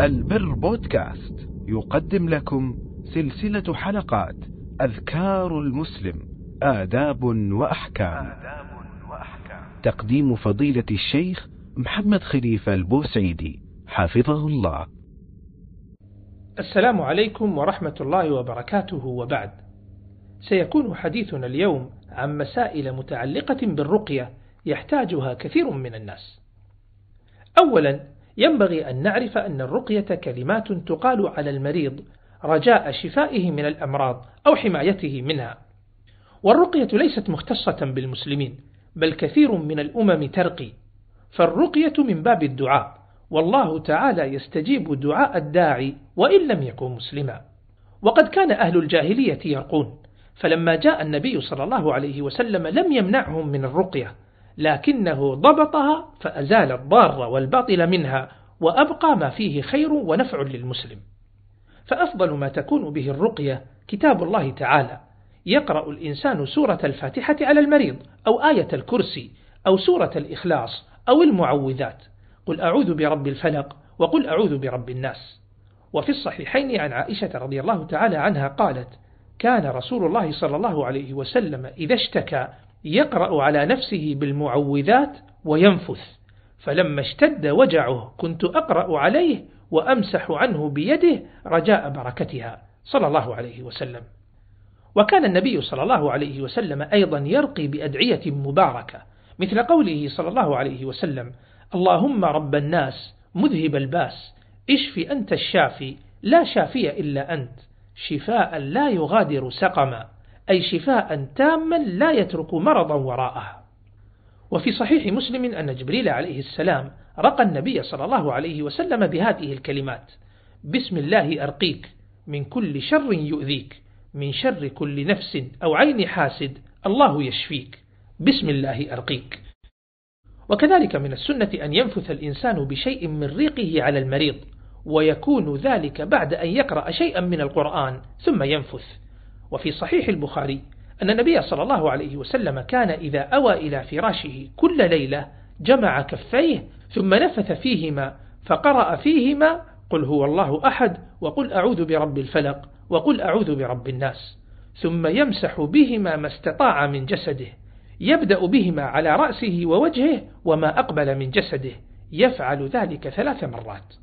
البر بودكاست يقدم لكم سلسلة حلقات أذكار المسلم آداب وأحكام. تقديم فضيلة الشيخ محمد خليفة البوسعيدي حفظه الله. السلام عليكم ورحمة الله وبركاته وبعد. سيكون حديثنا اليوم عن مسائل متعلقة بالرقية يحتاجها كثير من الناس. أولا ينبغي أن نعرف أن الرقية كلمات تقال على المريض رجاء شفائه من الأمراض أو حمايته منها. والرقية ليست مختصة بالمسلمين بل كثير من الأمم ترقي. فالرقية من باب الدعاء والله تعالى يستجيب دعاء الداعي وإن لم يكن مسلما. وقد كان أهل الجاهلية يرقون فلما جاء النبي صلى الله عليه وسلم لم يمنعهم من الرقية. لكنه ضبطها فأزال الضار والباطل منها وأبقى ما فيه خير ونفع للمسلم. فأفضل ما تكون به الرقية كتاب الله تعالى. يقرأ الإنسان سورة الفاتحة على المريض أو آية الكرسي أو سورة الإخلاص أو المعوذات. قل أعوذ برب الفلق وقل أعوذ برب الناس. وفي الصحيحين عن عائشة رضي الله تعالى عنها قالت كان رسول الله صلى الله عليه وسلم إذا اشتكى يقرأ على نفسه بالمعوذات وينفث. فلما اشتد وجعه كنت أقرأ عليه وأمسح عنه بيده رجاء بركتها. صلى الله عليه وسلم. وكان النبي صلى الله عليه وسلم أيضا يرقي بأدعية مباركة مثل قوله صلى الله عليه وسلم اللهم رب الناس مذهب الباس اشف أنت الشافي لا شافي إلا أنت شفاء لا يغادر سقما. أي شفاء تاما لا يترك مرضا وراءه وفي صحيح مسلم أن جبريل عليه السلام رقى النبي صلى الله عليه وسلم بهذه الكلمات بسم الله أرقيك من كل شر يؤذيك من شر كل نفس أو عين حاسد الله يشفيك بسم الله أرقيك. وكذلك من السنة أن ينفث الإنسان بشيء من ريقه على المريض ويكون ذلك بعد أن يقرأ شيئا من القرآن ثم ينفث. وفي صحيح البخاري أن النبي صلى الله عليه وسلم كان إذا أوى إلى فراشه كل ليلة جمع كفيه ثم نفث فيهما فقرأ فيهما قل هو الله أحد وقل أعوذ برب الفلق وقل أعوذ برب الناس ثم يمسح بهما ما استطاع من جسده يبدأ بهما على رأسه ووجهه وما أقبل من جسده يفعل ذلك ثلاث مرات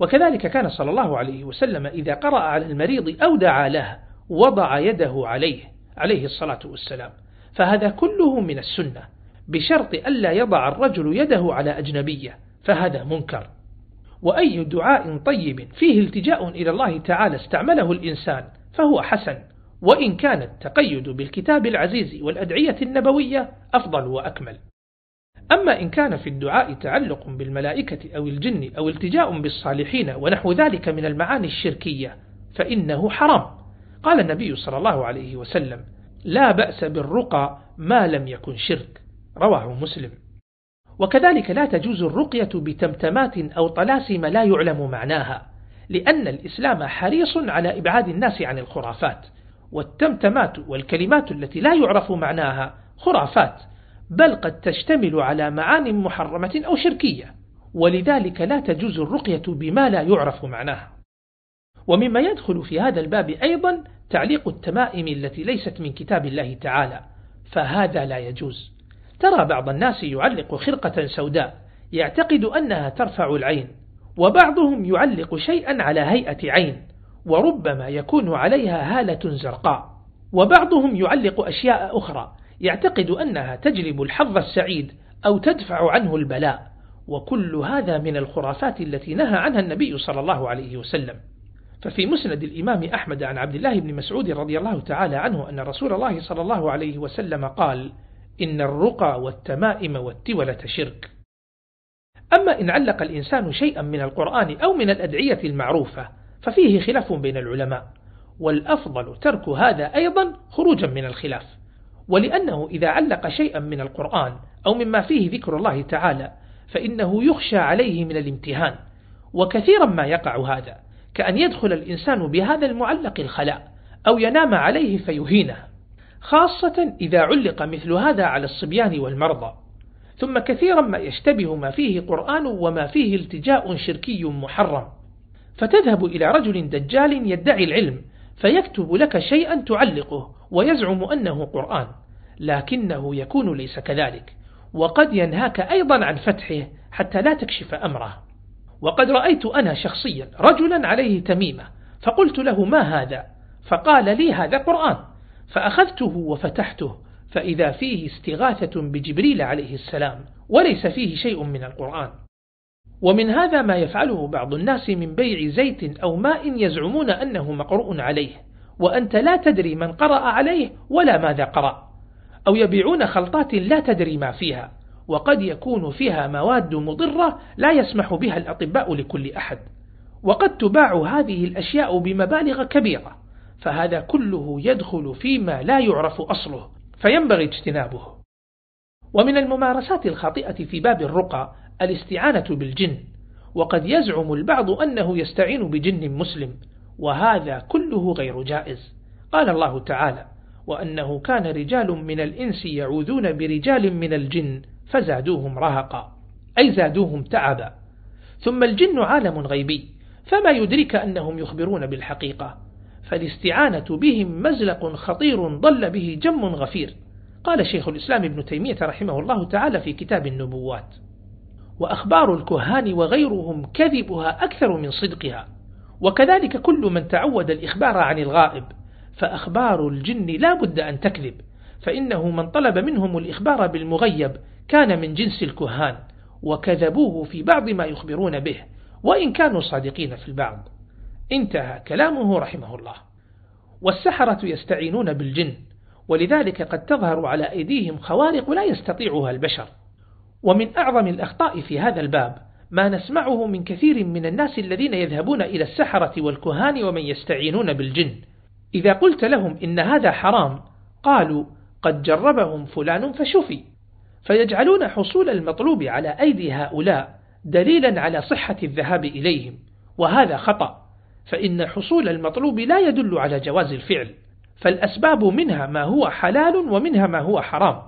وكذلك كان صلى الله عليه وسلم إذا قرأ على المريض أو دعا له وضع يده عليه عليه الصلاة والسلام. فهذا كله من السنة بشرط ألا يضع الرجل يده على أجنبية فهذا منكر. وأي دعاء طيب فيه التجاء إلى الله تعالى استعمله الإنسان فهو حسن. وإن كان التقيد بالكتاب العزيز والأدعية النبوية أفضل وأكمل. أما إن كان في الدعاء تعلق بالملائكة أو الجن أو التجاء بالصالحين ونحو ذلك من المعاني الشركية فإنه حرام. قال النبي صلى الله عليه وسلم لا بأس بالرقى ما لم يكن شرك. رواه مسلم. وكذلك لا تجوز الرقية بتمتمات أو طلاسم لا يعلم معناها لأن الإسلام حريص على إبعاد الناس عن الخرافات والتمتمات والكلمات التي لا يعرف معناها خرافات بل قد تشتمل على معان محرمة أو شركية ولذلك لا تجوز الرقية بما لا يعرف معناها. ومما يدخل في هذا الباب أيضا تعليق التمائم التي ليست من كتاب الله تعالى فهذا لا يجوز. ترى بعض الناس يعلق خرقة سوداء يعتقد أنها ترفع العين وبعضهم يعلق شيئا على هيئة عين وربما يكون عليها هالة زرقاء. وبعضهم يعلق أشياء أخرى يعتقد أنها تجلب الحظ السعيد أو تدفع عنه البلاء. وكل هذا من الخرافات التي نهى عنها النبي صلى الله عليه وسلم. ففي مسند الإمام أحمد عن عبد الله بن مسعود رضي الله تعالى عنه أن رسول الله صلى الله عليه وسلم قال إن الرقى والتمائم والتولة شرك. أما إن علق الإنسان شيئا من القرآن أو من الأدعية المعروفة ففيه خلاف بين العلماء. والأفضل ترك هذا أيضا خروجا من الخلاف. ولأنه إذا علق شيئا من القرآن أو مما فيه ذكر الله تعالى فإنه يخشى عليه من الامتهان وكثيرا ما يقع هذا. كأن يدخل الإنسان بهذا المعلق الخلاء أو ينام عليه فيهينه خاصة إذا علق مثل هذا على الصبيان والمرضى. ثم كثيرا ما يشتبه ما فيه قرآن وما فيه التجاء شركي محرم. فتذهب إلى رجل دجال يدعي العلم فيكتب لك شيئا تعلقه ويزعم أنه قرآن لكنه يكون ليس كذلك. وقد ينهاك أيضا عن فتحه حتى لا تكشف أمره. وقد رأيت أنا شخصيا رجلا عليه تميمة فقلت له ما هذا؟ فقال لي هذا قرآن. فأخذته وفتحته فإذا فيه استغاثة بجبريل عليه السلام وليس فيه شيء من القرآن. ومن هذا ما يفعله بعض الناس من بيع زيت أو ماء يزعمون أنه مقروء عليه. وأنت لا تدري من قرأ عليه ولا ماذا قرأ. أو يبيعون خلطات لا تدري ما فيها. وقد يكون فيها مواد مضرة لا يسمح بها الأطباء لكل أحد. وقد تباع هذه الأشياء بمبالغ كبيرة فهذا كله يدخل فيما لا يعرف أصله فينبغي اجتنابه. ومن الممارسات الخاطئة في باب الرقى الاستعانة بالجن وقد يزعم البعض أنه يستعين بجن مسلم وهذا كله غير جائز. قال الله تعالى وأنه كان رجال من الإنس يعوذون برجال من الجن فزادوهم رهقا أي زادوهم تعبا. ثم الجن عالم غيبي فما يدرك أنهم يخبرون بالحقيقة. فالاستعانة بهم مزلق خطير ضل به جم غفير. قال شيخ الإسلام ابن تيمية رحمه الله تعالى في كتاب النبوات وأخبار الكهان وغيرهم كذبها أكثر من صدقها. وكذلك كل من تعود الإخبار عن الغائب. فأخبار الجن لا بد أن تكذب فإنه من طلب منهم الإخبار بالمغيب كان من جنس الكهان وكذبوه في بعض ما يخبرون به وإن كانوا صادقين في البعض. انتهى كلامه رحمه الله. والسحرة يستعينون بالجن ولذلك قد تظهر على أيديهم خوارق لا يستطيعها البشر. ومن أعظم الأخطاء في هذا الباب ما نسمعه من كثير من الناس الذين يذهبون إلى السحرة والكهان ومن يستعينون بالجن. إذا قلت لهم إن هذا حرام قالوا قد جربهم فلان فشفي. فيجعلون حصول المطلوب على أيدي هؤلاء دليلا على صحة الذهاب إليهم وهذا خطأ فإن حصول المطلوب لا يدل على جواز الفعل فالأسباب منها ما هو حلال ومنها ما هو حرام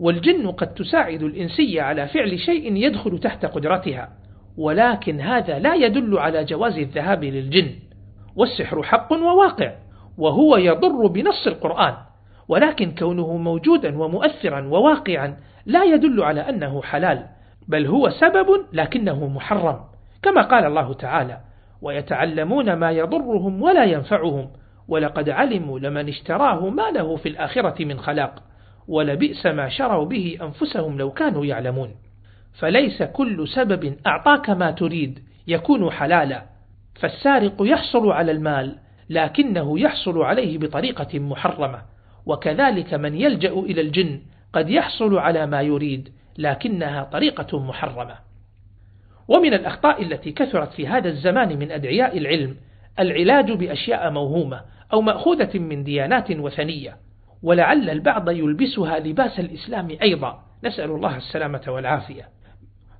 والجن قد تساعد الإنسية على فعل شيء يدخل تحت قدرتها ولكن هذا لا يدل على جواز الذهاب للجن والسحر حق وواقع وهو يضر بنص القرآن ولكن كونه موجودا ومؤثرا وواقعا لا يدل على أنه حلال بل هو سبب لكنه محرم كما قال الله تعالى ويتعلمون ما يضرهم ولا ينفعهم ولقد علموا لمن اشتراه ما له في الآخرة من خلاق ولبئس ما شروا به أنفسهم لو كانوا يعلمون. فليس كل سبب أعطاك ما تريد يكون حلالا فالسارق يحصل على المال لكنه يحصل عليه بطريقة محرمة وكذلك من يلجأ إلى الجن قد يحصل على ما يريد لكنها طريقة محرمة. ومن الأخطاء التي كثرت في هذا الزمان من أدعياء العلم العلاج بأشياء موهومة أو مأخوذة من ديانات وثنية ولعل البعض يلبسها لباس الإسلام أيضا. نسأل الله السلامة والعافية.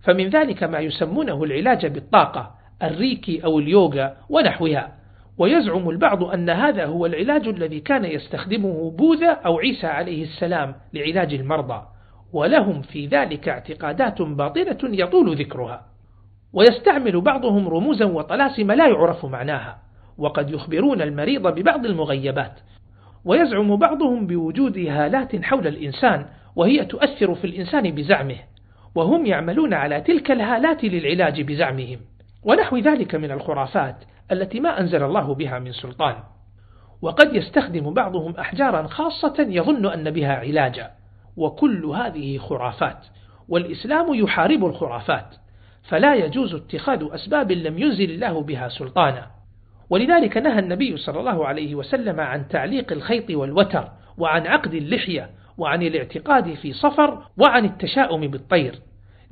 فمن ذلك ما يسمونه العلاج بالطاقة الريكي أو اليوغا ونحوها. ويزعم البعض أن هذا هو العلاج الذي كان يستخدمه بوذا أو عيسى عليه السلام لعلاج المرضى ولهم في ذلك اعتقادات باطلة يطول ذكرها. ويستعمل بعضهم رموزا وطلاسم لا يعرف معناها وقد يخبرون المريض ببعض المغيبات. ويزعم بعضهم بوجود هالات حول الإنسان وهي تؤثر في الإنسان بزعمه وهم يعملون على تلك الهالات للعلاج بزعمهم. ونحو ذلك من الخرافات التي ما أنزل الله بها من سلطان. وقد يستخدم بعضهم أحجارا خاصة يظن أن بها علاجا. وكل هذه خرافات. والإسلام يحارب الخرافات. فلا يجوز اتخاذ أسباب لم ينزل الله بها سلطانا. ولذلك نهى النبي صلى الله عليه وسلم عن تعليق الخيط والوتر وعن عقد اللحية وعن الاعتقاد في صفر وعن التشاؤم بالطير.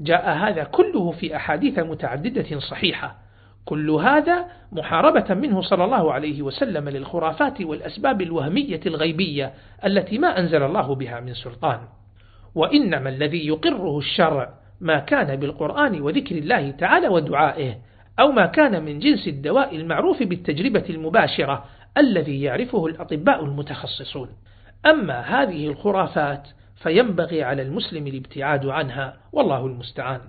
جاء هذا كله في أحاديث متعددة صحيحة. كل هذا محاربة منه صلى الله عليه وسلم للخرافات والأسباب الوهمية الغيبية التي ما أنزل الله بها من سلطان. وإنما الذي يقره الشرع ما كان بالقرآن وذكر الله تعالى ودعائه أو ما كان من جنس الدواء المعروف بالتجربة المباشرة الذي يعرفه الأطباء المتخصصون. أما هذه الخرافات فينبغي على المسلم الابتعاد عنها والله المستعان.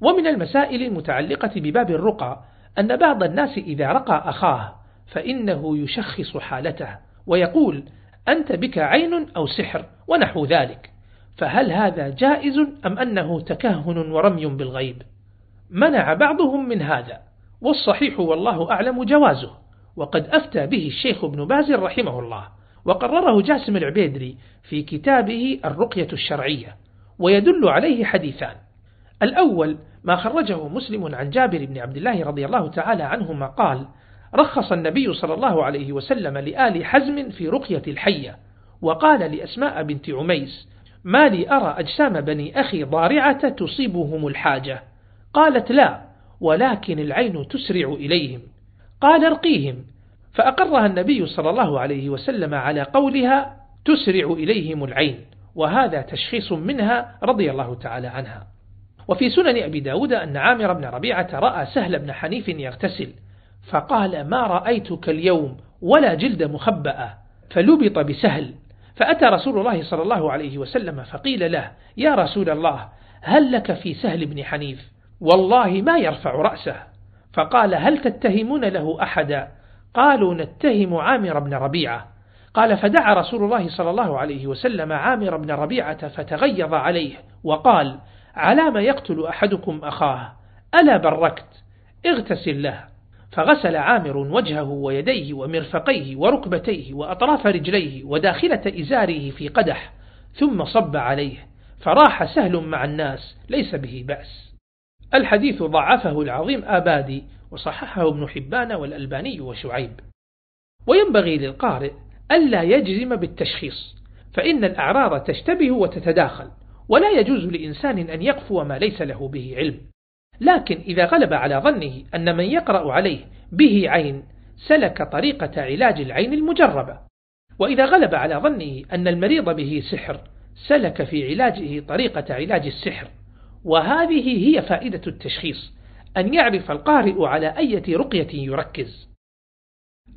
ومن المسائل المتعلقة بباب الرقى أن بعض الناس إذا رقى أخاه فإنه يشخص حالته ويقول أنت بك عين أو سحر ونحو ذلك. فهل هذا جائز أم أنه تكهن ورمي بالغيب؟ منع بعضهم من هذا والصحيح والله أعلم جوازه. وقد أفتى به الشيخ ابن باز رحمه الله وقرره جاسم العبيدري في كتابه الرقية الشرعية ويدل عليه حديثان. الأول ما خرجه مسلم عن جابر بن عبد الله رضي الله تعالى عنهما قال رخص النبي صلى الله عليه وسلم لآل حزم في رقية الحية وقال لأسماء بنت عميس ما لي أرى أجسام بني أخي ضارعة تصيبهم الحاجة. قالت لا ولكن العين تسرع إليهم. قال ارقيهم. فأقرها النبي صلى الله عليه وسلم على قولها تسرع إليهم العين. وهذا تشخيص منها رضي الله تعالى عنها. وفي سنن أبي داود أن عامر بن ربيعة رأى سهل بن حنيف يغتسل فقال ما رأيتك اليوم ولا جلد مخبأ فلبط بسهل فأتى رسول الله صلى الله عليه وسلم فقيل له يا رسول الله هل لك في سهل بن حنيف؟ والله ما يرفع رأسه. فقال هل تتهمون له أحدا؟ قالوا نتهم عامر بن ربيعة. قال فدعا رسول الله صلى الله عليه وسلم عامر بن ربيعة فتغيظ عليه وقال على ما يقتل أحدكم أخاه. ألا بركت؟ اغتسل له. فغسل عامر وجهه ويديه ومرفقيه وركبتيه وأطراف رجليه وداخلة إزاره في قدح ثم صب عليه. فراح سهل مع الناس ليس به بأس. الحديث ضعفه العظيم آبادي وصححه ابن حبان والألباني وشعيب. وينبغي للقارئ ألا يجزم بالتشخيص فإن الأعراض تشتبه وتتداخل. ولا يجوز لإنسان أن يقفو ما ليس له به علم. لكن إذا غلب على ظنه أن من يقرأ عليه به عين سلك طريقة علاج العين المجربة. وإذا غلب على ظنه أن المريض به سحر سلك في علاجه طريقة علاج السحر. وهذه هي فائدة التشخيص أن يعرف القارئ على أية رقية يركز.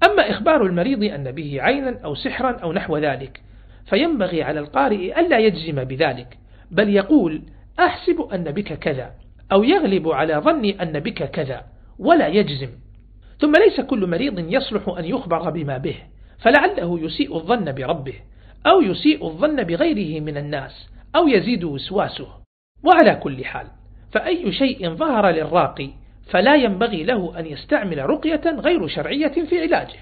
أما إخبار المريض أن به عينا أو سحرا أو نحو ذلك فينبغي على القارئ ألا يجزم بذلك. بل يقول أحسب أن بك كذا أو يغلب على ظني أن بك كذا ولا يجزم. ثم ليس كل مريض يصلح أن يخبر بما به فلعله يسيء الظن بربه أو يسيء الظن بغيره من الناس أو يزيد وسواسه. وعلى كل حال فأي شيء ظهر للراقي فلا ينبغي له أن يستعمل رقية غير شرعية في علاجه.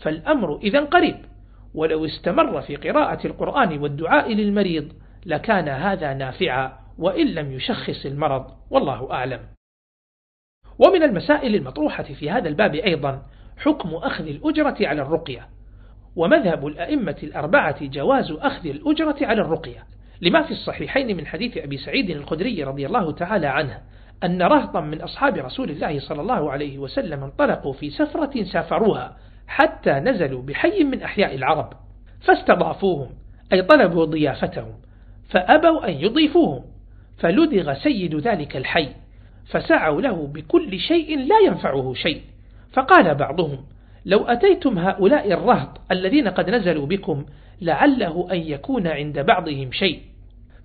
فالأمر إذا قريب ولو استمر في قراءة القرآن والدعاء للمريض لكان هذا نافعا وإن لم يشخص المرض والله أعلم. ومن المسائل المطروحة في هذا الباب أيضا حكم أخذ الأجرة على الرقية ومذهب الأئمة الأربعة جواز أخذ الأجرة على الرقية. لما في الصحيحين من حديث أبي سعيد الخدري رضي الله تعالى عنه أن رهطا من أصحاب رسول الله صلى الله عليه وسلم انطلقوا في سفرة سافروها حتى نزلوا بحي من أحياء العرب فاستضافوهم أي طلبوا ضيافتهم. فأبوا أن يضيفوهم فلدغ سيد ذلك الحي فسعوا له بكل شيء لا ينفعه شيء. فقال بعضهم لو أتيتم هؤلاء الرهط الذين قد نزلوا بكم لعله أن يكون عند بعضهم شيء.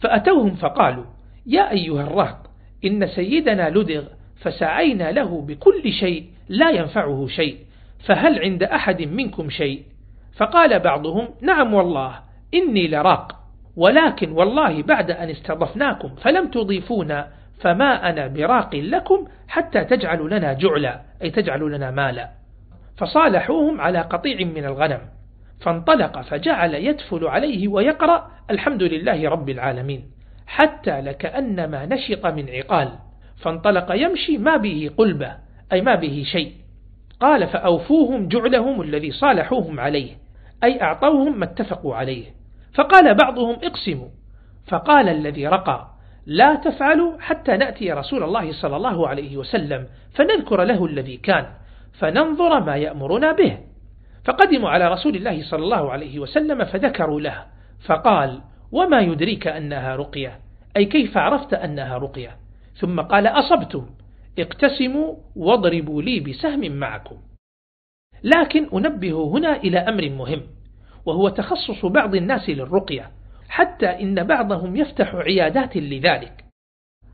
فأتوهم فقالوا يا أيها الرهط إن سيدنا لدغ فسعينا له بكل شيء لا ينفعه شيء فهل عند أحد منكم شيء؟ فقال بعضهم نعم والله إني لراق. ولكن والله بعد أن استضفناكم فلم تضيفونا فما أنا براق لكم حتى تجعلوا لنا جعلا أي تجعلوا لنا مالا. فصالحوهم على قطيع من الغنم. فانطلق فجعل يدفل عليه ويقرأ الحمد لله رب العالمين حتى لكأنما نشط من عقال. فانطلق يمشي ما به قلبة أي ما به شيء. قال فأوفوهم جعلهم الذي صالحوهم عليه أي أعطوهم ما اتفقوا عليه. فقال بعضهم اقسموا. فقال الذي رقى لا تفعلوا حتى نأتي رسول الله صلى الله عليه وسلم فنذكر له الذي كان فننظر ما يأمرنا به. فقدموا على رسول الله صلى الله عليه وسلم فذكروا له فقال وما يدريك أنها رقية؟ أي كيف عرفت أنها رقية؟ ثم قال أصبتم اقتسموا واضربوا لي بسهم معكم. لكن أنبه هنا إلى أمر مهم. وهو تخصص بعض الناس للرقية حتى إن بعضهم يفتح عيادات لذلك.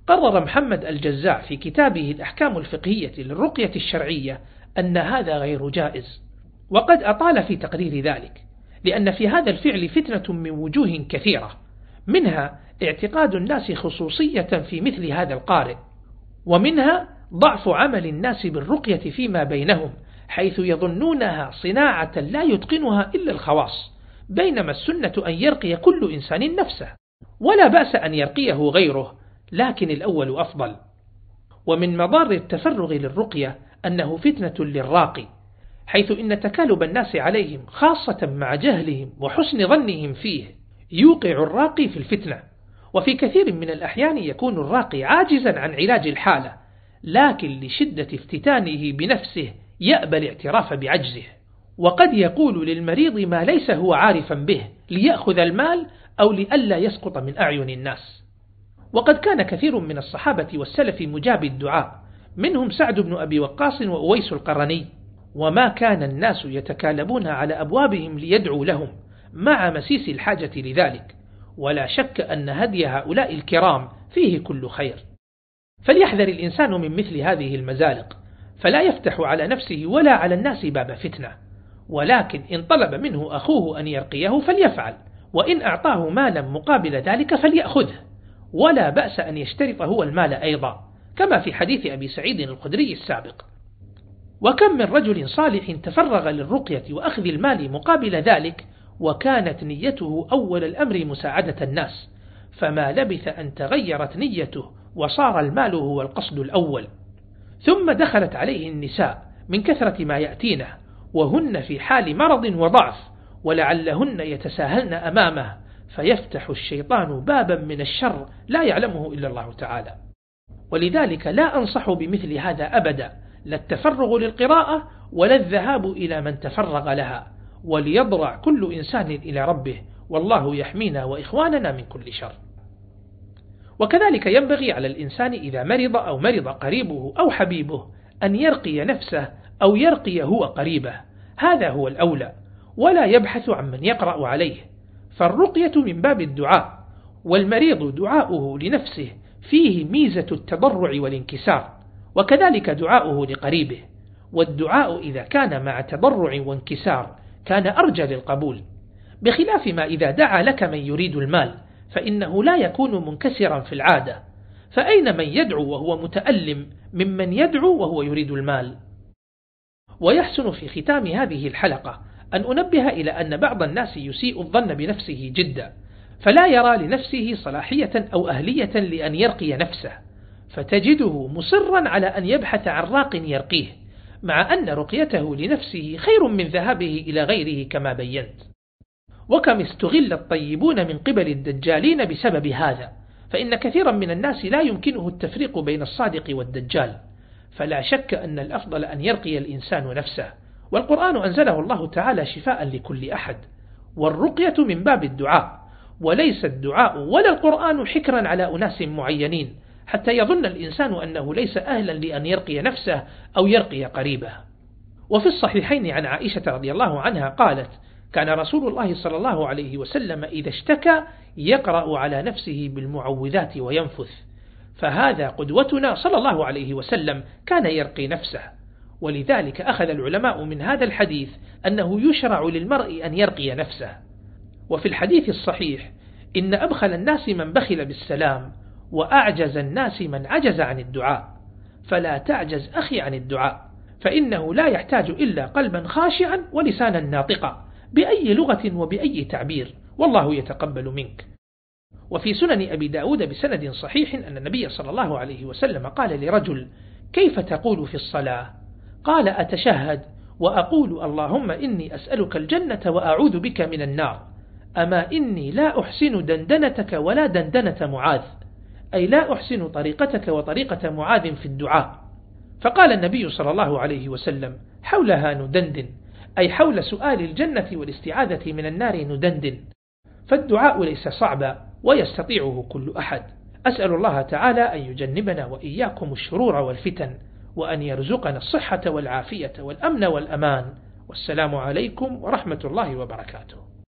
قرر محمد الجزاع في كتابه الأحكام الفقهية للرقية الشرعية أن هذا غير جائز وقد أطال في تقرير ذلك لأن في هذا الفعل فتنة من وجوه كثيرة منها اعتقاد الناس خصوصية في مثل هذا القارئ ومنها ضعف عمل الناس بالرقية فيما بينهم. حيث يظنونها صناعة لا يتقنها إلا الخواص بينما السنة أن يرقي كل إنسان نفسه ولا بأس أن يرقيه غيره لكن الأول أفضل. ومن مضار التفرغ للرقية أنه فتنة للراقي حيث إن تكالب الناس عليهم خاصة مع جهلهم وحسن ظنهم فيه يوقع الراقي في الفتنة. وفي كثير من الأحيان يكون الراقي عاجزا عن علاج الحالة لكن لشدة افتتانه بنفسه يأبى الاعتراف بعجزه وقد يقول للمريض ما ليس هو عارفا به ليأخذ المال أو لئلا يسقط من أعين الناس. وقد كان كثير من الصحابة والسلف مجاب الدعاء منهم سعد بن أبي وقاص وأويس القرني. وما كان الناس يتكالبون على أبوابهم ليدعوا لهم مع مسيس الحاجة لذلك. ولا شك أن هدي هؤلاء الكرام فيه كل خير. فليحذر الإنسان من مثل هذه المزالق. فلا يفتح على نفسه ولا على الناس باب فتنة. ولكن إن طلب منه أخوه أن يرقيه فليفعل وإن أعطاه مالا مقابل ذلك فليأخذه. ولا بأس أن يشترط هو المال أيضا كما في حديث أبي سعيد الخدري السابق. وكم من رجل صالح تفرغ للرقية وأخذ المال مقابل ذلك وكانت نيته أول الأمر مساعدة الناس فما لبث أن تغيرت نيته وصار المال هو القصد الأول. ثم دخلت عليه النساء من كثرة ما يأتينه وهن في حال مرض وضعف ولعلهن يتساهلن أمامه فيفتح الشيطان بابا من الشر لا يعلمه إلا الله تعالى. ولذلك لا أنصح بمثل هذا أبدا لا التفرغ للقراءة ولا الذهاب إلى من تفرغ لها وليضرع كل إنسان إلى ربه والله يحمينا وإخواننا من كل شر. وكذلك ينبغي على الإنسان إذا مرض أو مرض قريبه أو حبيبه أن يرقي نفسه أو يرقي هو قريبه. هذا هو الأولى. ولا يبحث عن من يقرأ عليه. فالرقية من باب الدعاء والمريض دعاؤه لنفسه فيه ميزة التضرع والانكسار. وكذلك دعاؤه لقريبه. والدعاء إذا كان مع تضرع وانكسار كان أرجى للقبول. بخلاف ما إذا دعا لك من يريد المال فإنه لا يكون منكسرا في العادة. فأين من يدعو وهو متألم ممن يدعو وهو يريد المال؟ ويحسن في ختام هذه الحلقة أن أنبه إلى أن بعض الناس يسيء الظن بنفسه جدا فلا يرى لنفسه صلاحية أو أهلية لأن يرقي نفسه فتجده مصرا على أن يبحث عن راق يرقيه مع أن رقيته لنفسه خير من ذهابه إلى غيره كما بينت. وكم استغل الطيبون من قبل الدجالين بسبب هذا فإن كثيرا من الناس لا يمكنه التفريق بين الصادق والدجال. فلا شك أن الأفضل أن يرقي الإنسان نفسه. والقرآن أنزله الله تعالى شفاء لكل أحد. والرقية من باب الدعاء وليس الدعاء ولا القرآن حكرا على أناس معينين حتى يظن الإنسان أنه ليس أهلا لأن يرقي نفسه أو يرقي قريبه. وفي الصحيحين عن عائشة رضي الله عنها قالت كان رسول الله صلى الله عليه وسلم إذا اشتكى يقرأ على نفسه بالمعوذات وينفث. فهذا قدوتنا صلى الله عليه وسلم كان يرقي نفسه. ولذلك أخذ العلماء من هذا الحديث أنه يشرع للمرء أن يرقي نفسه. وفي الحديث الصحيح إن أبخل الناس من بخل بالسلام وأعجز الناس من عجز عن الدعاء. فلا تعجز أخي عن الدعاء فإنه لا يحتاج إلا قلبا خاشعا ولسانا ناطقا. بأي لغة وبأي تعبير والله يتقبل منك. وفي سنن أبي داود بسند صحيح أن النبي صلى الله عليه وسلم قال لرجل كيف تقول في الصلاة؟ قال أتشهد وأقول اللهم إني أسألك الجنة وأعوذ بك من النار. أما إني لا أحسن دندنتك ولا دندنة معاذ. أي لا أحسن طريقتك وطريقة معاذ في الدعاء. فقال النبي صلى الله عليه وسلم حولها ندندن. أي حول سؤال الجنة والاستعاذة من النار ندندن. فالدعاء ليس صعبا ويستطيعه كل أحد. أسأل الله تعالى أن يجنبنا وإياكم الشرور والفتن وأن يرزقنا الصحة والعافية والأمن والأمان. والسلام عليكم ورحمة الله وبركاته.